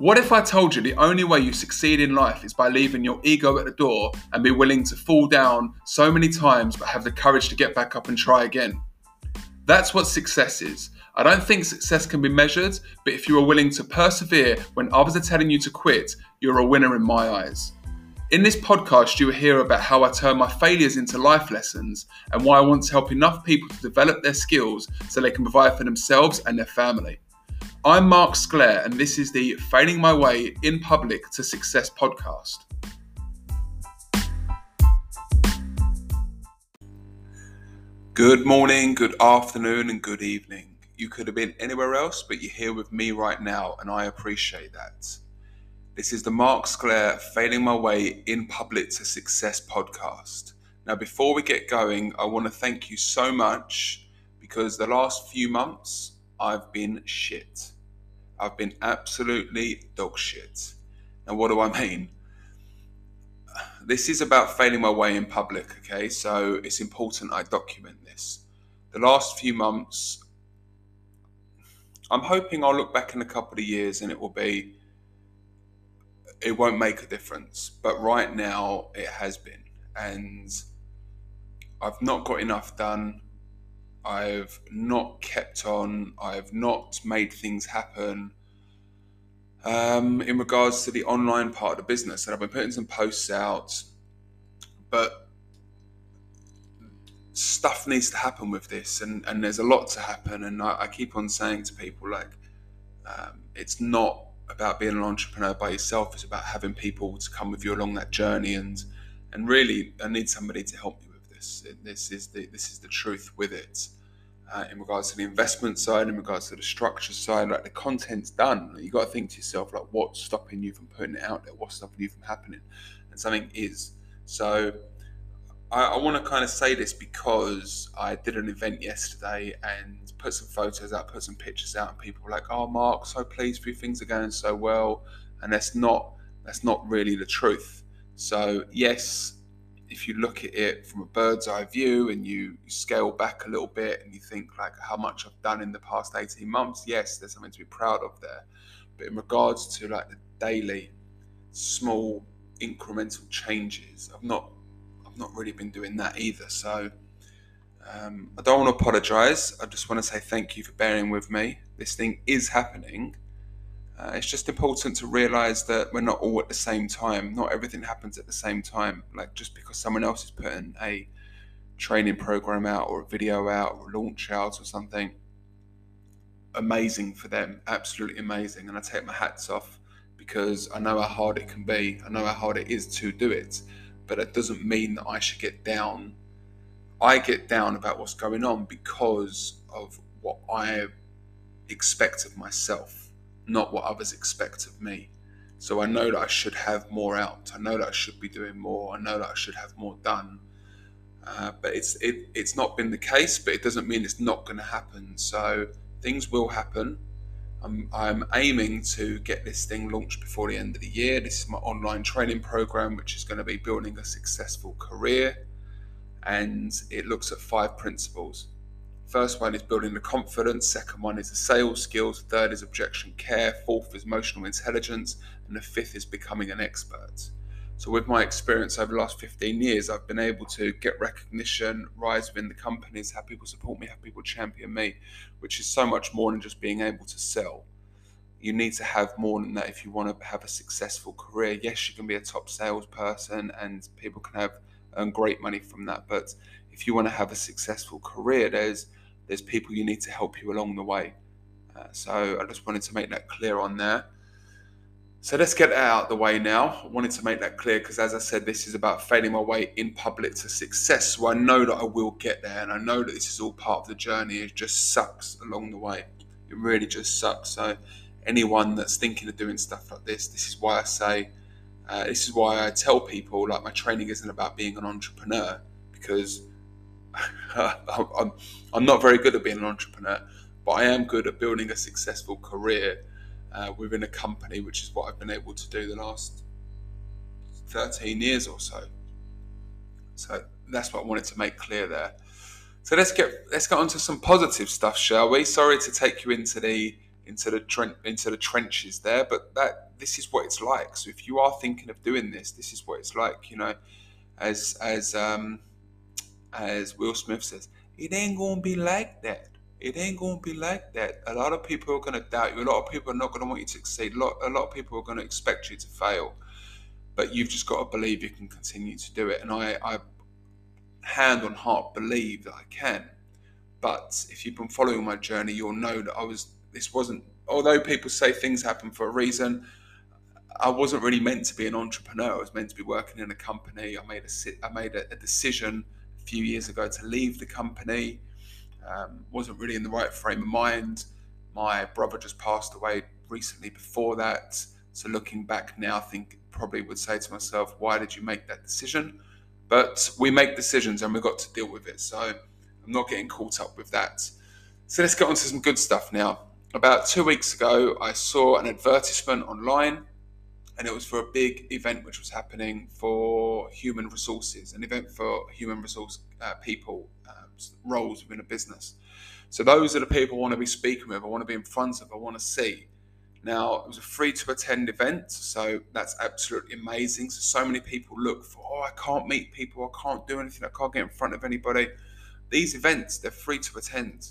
What if I told you the only way you succeed in life is by leaving your ego at the door and be willing to fall down so many times but have the courage to get back up and try again? That's what success is. I don't think success can be measured, but if you are willing to persevere when others are telling you to quit, you're a winner in my eyes. In this podcast, you will hear about how I turn my failures into life lessons and why I want to help enough people to develop their skills so they can provide for themselves and their family. I'm Mark Sclair, and this is the Failing My Way in Public to Success podcast. Good morning, good afternoon, and good evening. You could have been anywhere else, but you're here with me right now, and I appreciate that. This is the Mark Sclair Failing My Way in Public to Success podcast. Now, before we get going, I want to thank you so much because the last few months I've been shit. I've been absolutely dog shit. And what do I mean? This is about failing my way in public, okay? So it's important I document this. The last few months, I'm hoping I'll look back in a couple of years and it will be, it won't make a difference. But right now, it has been. And I've not got enough done. I've not kept on. I've not made things happen. Um, in regards to the online part of the business, and I've been putting some posts out, but stuff needs to happen with this, and, and there's a lot to happen. And I, I keep on saying to people, like, um, it's not about being an entrepreneur by yourself, it's about having people to come with you along that journey. And and really, I need somebody to help me this. This is the this is the truth with it uh, in regards to the investment side, in regards to the structure side, like the content's done. You got to think to yourself, like, what's stopping you from putting it out there? What's stopping you from happening? And something is. So I, I want to kind of say this because I did an event yesterday and put some photos out, put some pictures out, and people were like, "Oh, Mark, so pleased for you. Things are going so well," and that's not that's not really the truth. So yes, if you look at it from a bird's eye view and you, scale back a little bit and you think like how much I've done in the past 18 months, yes, there's something to be proud of there. But in regards to like the daily small incremental changes, I've not I've not really been doing that either. So um, I don't want to apologize. I just want to say thank you for bearing with me. This thing is happening uh, it's just important to realize that we're not all at the same time. Not everything happens at the same time. Like just because someone else is putting a training program out or a video out or a launch out or something, amazing for them. Absolutely amazing. And I take my hats off because I know how hard it can be. I know how hard it is to do it. But it doesn't mean that I should get down. I get down about what's going on because of what I expect of myself not what others expect of me. So I know that I should have more out. I know that I should be doing more. I know that I should have more done. Uh, but it's it, it's not been the case. But it doesn't mean it's not going to happen. So things will happen. I'm, I'm aiming to get this thing launched before the end of the year. This is my online training program, which is going to be building a successful career, and it looks at five principles. First one is building the confidence. Second one is the sales skills. Third is objection care. Fourth is emotional intelligence. And the fifth is becoming an expert. So, with my experience over the last 15 years, I've been able to get recognition, rise within the companies, have people support me, have people champion me, which is so much more than just being able to sell. You need to have more than that if you want to have a successful career. Yes, you can be a top salesperson and people can have earn great money from that. But if you want to have a successful career, there's there's people you need to help you along the way. Uh, so I just wanted to make that clear on there. So let's get out of the way now. I wanted to make that clear because, as I said, this is about failing my way in public to success. So I know that I will get there, and I know that this is all part of the journey. It just sucks along the way. It really just sucks. So anyone that's thinking of doing stuff like this, this is why I say, uh, this is why I tell people like my training isn't about being an entrepreneur because I'm, I'm not very good at being an entrepreneur, but I am good at building a successful career uh, within a company, which is what I've been able to do the last 13 years or so. So that's what I wanted to make clear there. So let's get let's get on to some positive stuff, shall we? Sorry to take you into the into the tren- into the trenches there. But that this is what it's like. So if you are thinking of doing this, this is what it's like. You know, as as um, as Will Smith says, it ain't gonna be like that. It ain't gonna be like that. A lot of people are gonna doubt you. A lot of people are not gonna want you to succeed. A lot, a lot of people are gonna expect you to fail. But you've just got to believe you can continue to do it. And I, I hand on heart believe that I can. But if you've been following my journey, you'll know that I was. This wasn't. Although people say things happen for a reason, I wasn't really meant to be an entrepreneur. I was meant to be working in a company. I made a I made a, a decision few years ago to leave the company. Um, wasn't really in the right frame of mind. My brother just passed away recently before that. So looking back now, I think probably would say to myself, why did you make that decision? But we make decisions and we've got to deal with it. So I'm not getting caught up with that. So let's get on to some good stuff now. About two weeks ago, I saw an advertisement online and it was for a big event which was happening for human resources, an event for human resource uh, people uh, roles within a business. So those are the people I want to be speaking with, I want to be in front of, I want to see. Now it was a free to attend event, so that's absolutely amazing. So so many people look for, oh, I can't meet people, I can't do anything, I can't get in front of anybody. These events, they're free to attend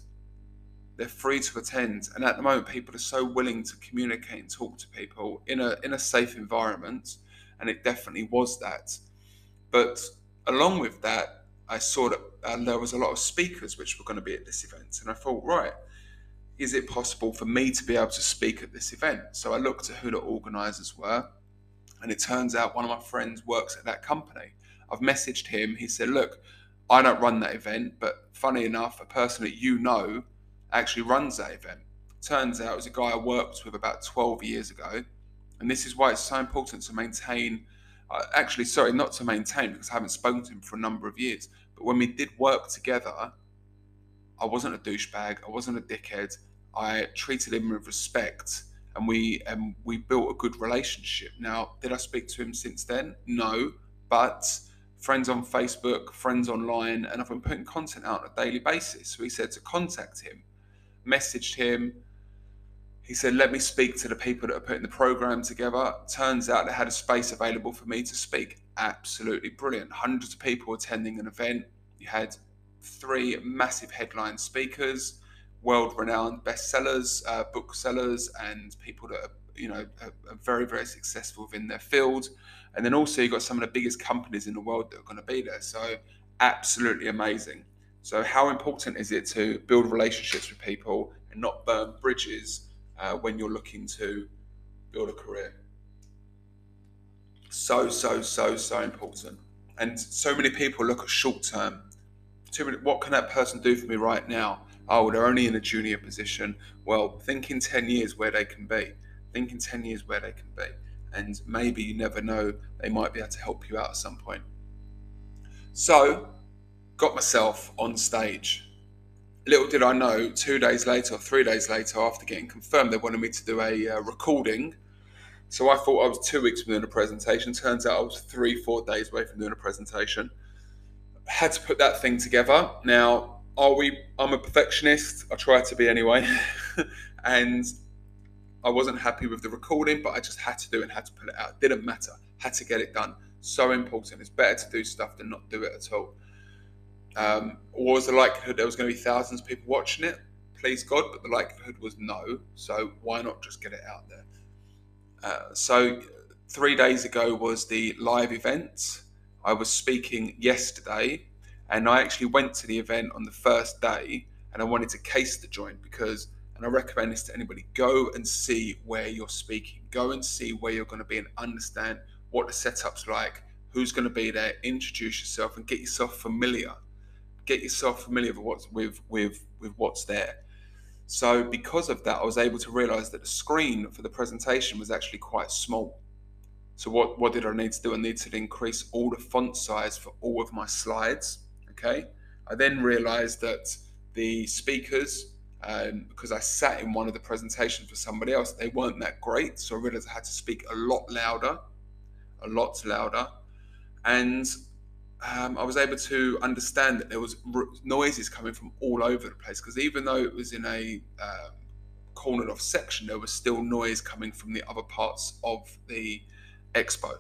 they're free to attend. And at the moment, people are so willing to communicate and talk to people in a in a safe environment, and it definitely was that. But along with that, I saw that there was a lot of speakers which were going to be at this event, and I thought, right, is it possible for me to be able to speak at this event? So I looked at who the organisers were, and it turns out one of my friends works at that company. I've messaged him. He said, look. I don't run that event, but funny enough, a person that you know actually runs that event. Turns out it was a guy I worked with about 12 years ago. And this is why it's so important to maintain, uh, actually, sorry, not to maintain because I haven't spoken to him for a number of years. But when we did work together, I wasn't a douchebag, I wasn't a dickhead. I treated him with respect and we and we built a good relationship. Now, did I speak to him since then? No, but friends on Facebook, friends online, and I've been putting content out on a daily basis. So he said to contact him messaged him. He said, Let me speak to the people that are putting the program together. Turns out they had a space available for me to speak. Absolutely brilliant. Hundreds of people attending an event. You had three massive headline speakers, world renowned bestsellers, uh, booksellers, and people that are, you know, are, are very, very successful within their field. And then also you've got some of the biggest companies in the world that are going to be there. So absolutely amazing. So, how important is it to build relationships with people and not burn bridges uh, when you're looking to build a career? So, so, so, so important. And so many people look at short term. Too many, What can that person do for me right now? Oh, they're only in a junior position. Well, think in 10 years where they can be. Think in 10 years where they can be. And maybe you never know, they might be able to help you out at some point. So, got myself on stage. Little did I know, two days later three days later, after getting confirmed, they wanted me to do a uh, recording. So I thought I was two weeks from doing a presentation. Turns out I was three, four days away from doing a presentation. Had to put that thing together. Now, are we? I'm a perfectionist. I try to be anyway, and I wasn't happy with the recording, but I just had to do it. Had to put it out. Didn't matter. Had to get it done. So important. It's better to do stuff than not do it at all. Um, what was the likelihood there was going to be thousands of people watching it? Please God, but the likelihood was no. So why not just get it out there? Uh, so three days ago was the live event. I was speaking yesterday, and I actually went to the event on the first day, and I wanted to case the joint because, and I recommend this to anybody: go and see where you're speaking. Go and see where you're going to be, and understand what the setup's like, who's going to be there. Introduce yourself and get yourself familiar get yourself familiar with what's with with with what's there. So because of that, I was able to realize that the screen for the presentation was actually quite small. So what, what did I need to do? I needed to increase all the font size for all of my slides. Okay. I then realized that the speakers, um, because I sat in one of the presentations for somebody else, they weren't that great. So I realized I had to speak a lot louder, a lot louder. And um, I was able to understand that there was r- noises coming from all over the place because even though it was in a um, cornered off section, there was still noise coming from the other parts of the expo.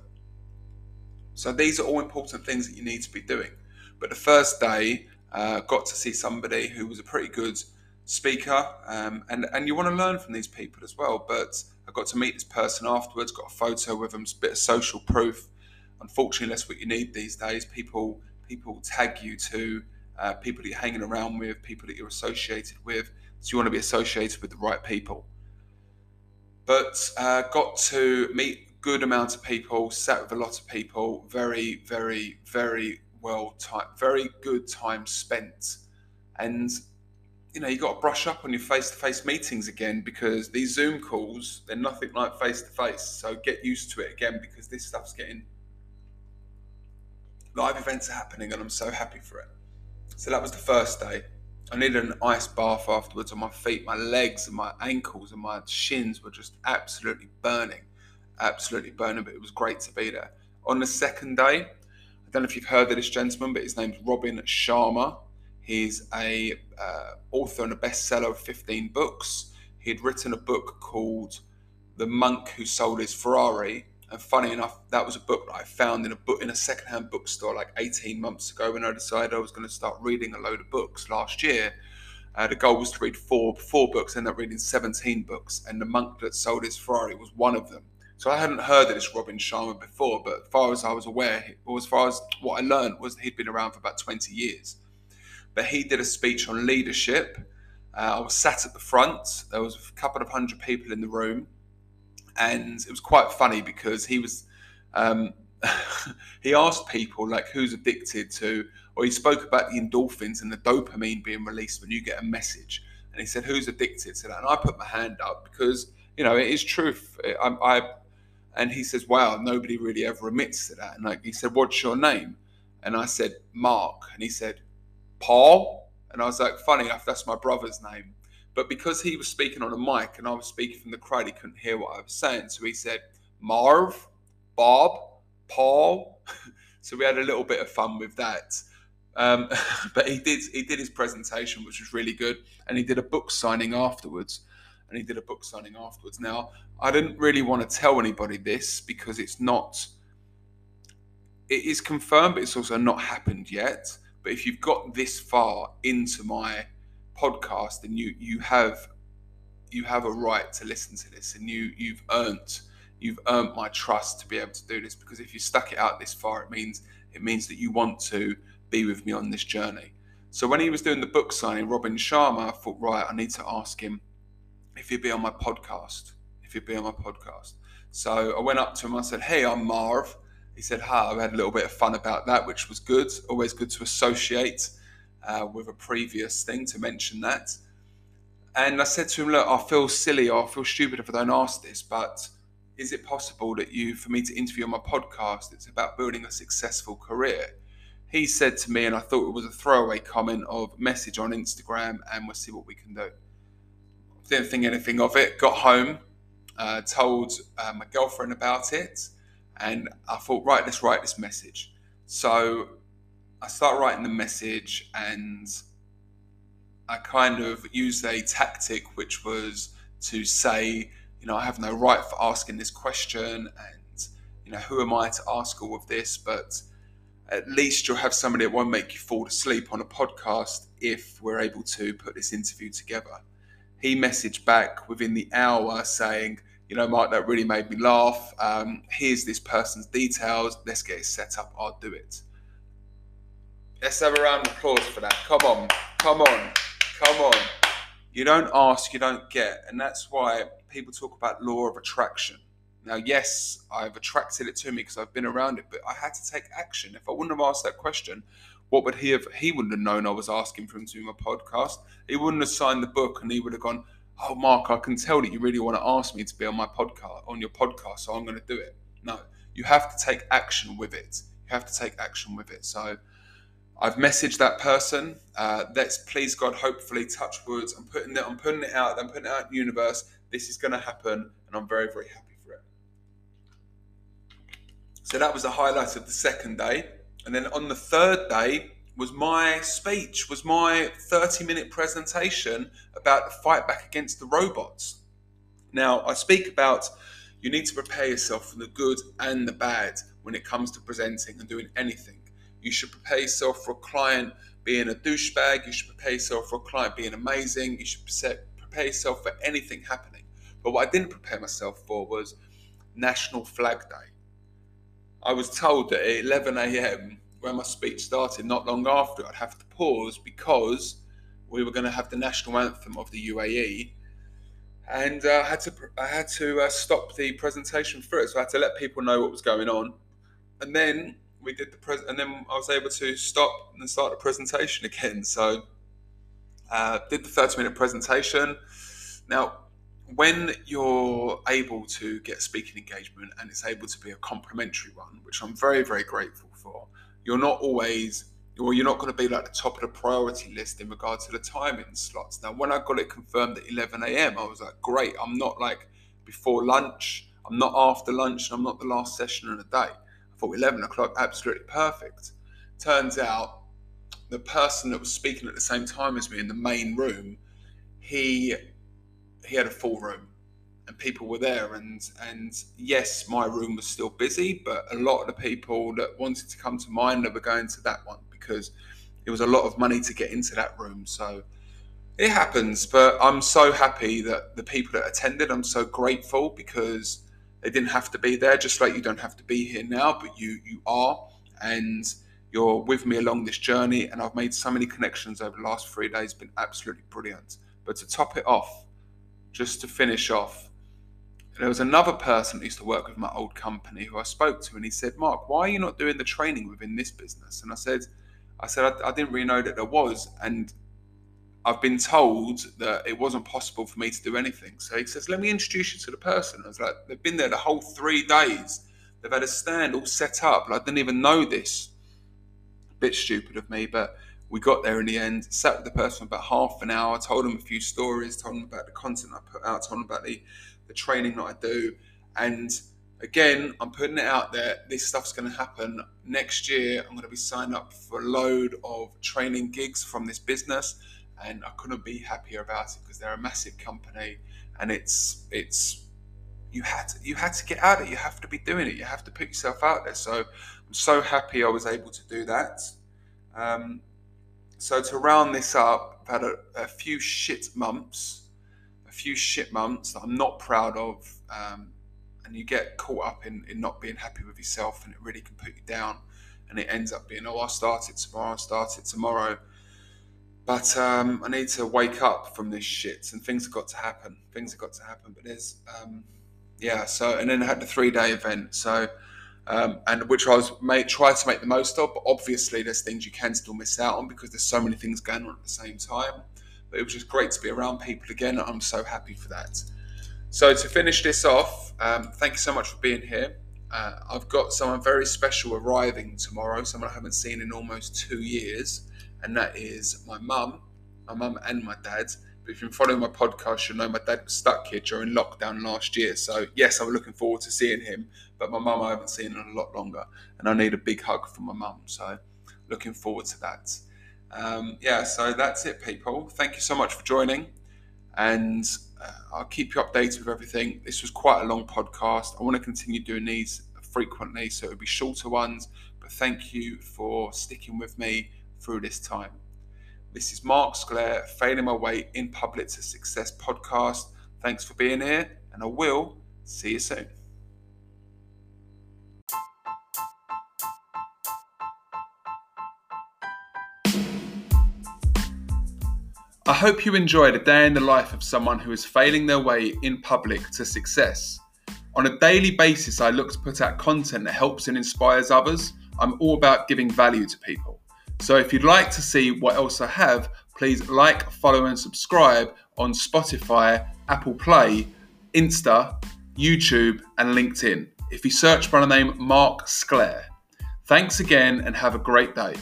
So these are all important things that you need to be doing. But the first day, uh, got to see somebody who was a pretty good speaker, um, and and you want to learn from these people as well. But I got to meet this person afterwards, got a photo with them, a bit of social proof. Unfortunately, that's what you need these days. People people tag you to uh, people that you're hanging around with, people that you're associated with. So you want to be associated with the right people. But uh, got to meet good amount of people, sat with a lot of people, very, very, very well time, very good time spent. And you know, you got to brush up on your face-to-face meetings again because these Zoom calls, they're nothing like face-to-face. So get used to it again because this stuff's getting live events are happening and I'm so happy for it. So that was the first day. I needed an ice bath afterwards on my feet, my legs and my ankles and my shins were just absolutely burning. Absolutely burning, but it was great to be there. On the second day, I don't know if you've heard of this gentleman, but his name's Robin Sharma. He's a uh, author and a bestseller of 15 books. He had written a book called The Monk Who Sold His Ferrari. And funny enough, that was a book that I found in a book in a secondhand bookstore like 18 months ago when I decided I was going to start reading a load of books last year. Uh, the goal was to read four four books, end up reading 17 books, and The Monk That Sold His Ferrari was one of them. So I hadn't heard of this Robin Sharma before, but as far as I was aware, or as far as what I learned, was he'd been around for about 20 years. But he did a speech on leadership. Uh, I was sat at the front. There was a couple of hundred people in the room, and it was quite funny because he was. Um, he asked people like who's addicted to, or he spoke about the endorphins and the dopamine being released when you get a message, and he said who's addicted to that, and I put my hand up because you know it is truth. I, I and he says, Wow, nobody really ever admits to that. And like he said, What's your name? And I said, Mark. And he said, Paul? And I was like, funny enough, that's my brother's name. But because he was speaking on a mic and I was speaking from the crowd, he couldn't hear what I was saying. So he said, Marv, Bob, Paul. so we had a little bit of fun with that. Um, but he did he did his presentation, which was really good, and he did a book signing afterwards and he did a book signing afterwards. Now, I didn't really want to tell anybody this because it's not, it is confirmed, but it's also not happened yet. But if you've got this far into my podcast, then you you have you have a right to listen to this, and you you've earned you've earned my trust to be able to do this because if you stuck it out this far, it means it means that you want to be with me on this journey. So when he was doing the book signing, Robin Sharma, I thought, right, I need to ask him if he'd be on my podcast, if he'd be on my podcast. So I went up to him. I said, Hey, I'm Marv. He said, Hi. We had a little bit of fun about that, which was good. Always good to associate uh, with a previous thing to mention that. And I said to him, Look, I feel silly or I feel stupid if I don't ask this, but is it possible that you, for me to interview on my podcast, it's about building a successful career? He said to me, and I thought it was a throwaway comment of message on Instagram, and we'll see what we can do didn't think anything of it. Got home, uh, told uh, my girlfriend about it, and I thought, right, let's write this message. So I start writing the message, and I kind of used a tactic which was to say, you know, I have no right for asking this question, and you know, who am I to ask all of this? But at least you'll have somebody that won't make you fall asleep on a podcast if we're able to put this interview together he messaged back within the hour saying, you know, Mark, that really made me laugh. Um, here's this person's details. Let's get it set up. I'll do it. Let's have a round of applause for that. Come on, come on, come on. You don't ask, you don't get. And that's why people talk about law of attraction. Now, yes, I've attracted it to me because I've been around it, but I had to take action. If I wouldn't have asked that question, what would he have? He wouldn't have known I was asking for him to do my podcast. He wouldn't have signed the book, and he would have gone, "Oh, Mark, I can tell that you really want to ask me to be on my podcast, on your podcast, so I'm going to do it." No, you have to take action with it. You have to take action with it. So, I've messaged that person. Uh, let's please God, hopefully, touch words. I'm putting it. I'm putting it out. I'm putting it out in the universe. This is going to happen, and I'm very, very happy for it. So that was the highlight of the second day. And then on the third day, was my speech, was my 30 minute presentation about the fight back against the robots. Now, I speak about you need to prepare yourself for the good and the bad when it comes to presenting and doing anything. You should prepare yourself for a client being a douchebag. You should prepare yourself for a client being amazing. You should prepare yourself for anything happening. But what I didn't prepare myself for was National Flag Day. I was told that at 11 a.m., when my speech started, not long after, I'd have to pause because we were going to have the national anthem of the UAE, and uh, I had to I had to uh, stop the presentation for it. So I had to let people know what was going on, and then we did the pres, and then I was able to stop and start the presentation again. So uh, did the 30 minute presentation. Now, when you're able to get speaking engagement and it's able to be a complimentary one, which I'm very very grateful for, you're not always or you're not going to be like the top of the priority list in regard to the timing slots. Now, when I got it confirmed at 11 a.m., I was like, great. I'm not like before lunch. I'm not after lunch, and I'm not the last session of the day. Thought 11 o'clock, absolutely perfect. Turns out, the person that was speaking at the same time as me in the main room, he he had a full room and people were there and and yes my room was still busy but a lot of the people that wanted to come to mine they were going to that one because it was a lot of money to get into that room so it happens but i'm so happy that the people that attended i'm so grateful because they didn't have to be there just like you don't have to be here now but you you are. And you're with me along this journey and i've made so many connections over the last three days been absolutely brilliant. But to top it off just to finish off there was another person that used to work with my old company who I spoke to, and he said, "Mark, why are you not doing the training within this business?" And I said, "I said I, I didn't really know that there was, and I've been told that it wasn't possible for me to do anything." So he says, "Let me introduce you to the person." I was like, "They've been there the whole three days. They've had a stand all set up. I didn't even know this. A bit stupid of me, but." we got there in the end, sat with the person for about half an hour, told them a few stories, told them about the content I put out, told them about the the training that I do. And again, I'm putting it out there. This stuff's going to happen next year. I'm going to be signed up for a load of training gigs from this business, and I couldn't be happier about it because they're a massive company, and it's it's you had to, you had to get out it. You have to be doing it. You have to put yourself out there. So I'm so happy I was able to do that. Um, so to round this up, I've had a, a few shit months a few shit months that I'm not proud of, um, and you get caught up in, in not being happy with yourself, and it really can put you down. And it ends up being, oh, I'll start it tomorrow, I'll start it tomorrow. But um, I need to wake up from this shit, and things have got to happen. Things have got to happen. But there's, um, yeah. So, and then I had the three day event. So, um, and which I was made, try to make the most of. But obviously, there's things you can still miss out on because there's so many things going on at the same time. But it was just great to be around people again. I'm so happy for that. So to finish this off, um, thank you so much for being here. Uh, I've got someone very special arriving tomorrow, someone I haven't seen in almost two years, and that is my mum, my mum and my dad. But if you've been following my podcast, you'll know my dad was stuck here during lockdown last year. So yes, I'm looking forward to seeing him, but my mum I haven't seen in a lot longer, and I need a big hug from my mum. So looking forward to that. Um, yeah, so that's it, people. Thank you so much for joining, and uh, I'll keep you updated with everything. This was quite a long podcast. I want to continue doing these frequently, so it'll be shorter ones. But thank you for sticking with me through this time. This is Mark Sclair, Failing My Way in Public to Success podcast. Thanks for being here, and I will see you soon. I hope you enjoyed a day in the life of someone who is failing their way in public to success. On a daily basis, I look to put out content that helps and inspires others. I'm all about giving value to people. So if you'd like to see what else I have, please like, follow, and subscribe on Spotify, Apple Play, Insta, YouTube, and LinkedIn. If you search by the name Mark Sclair. Thanks again and have a great day.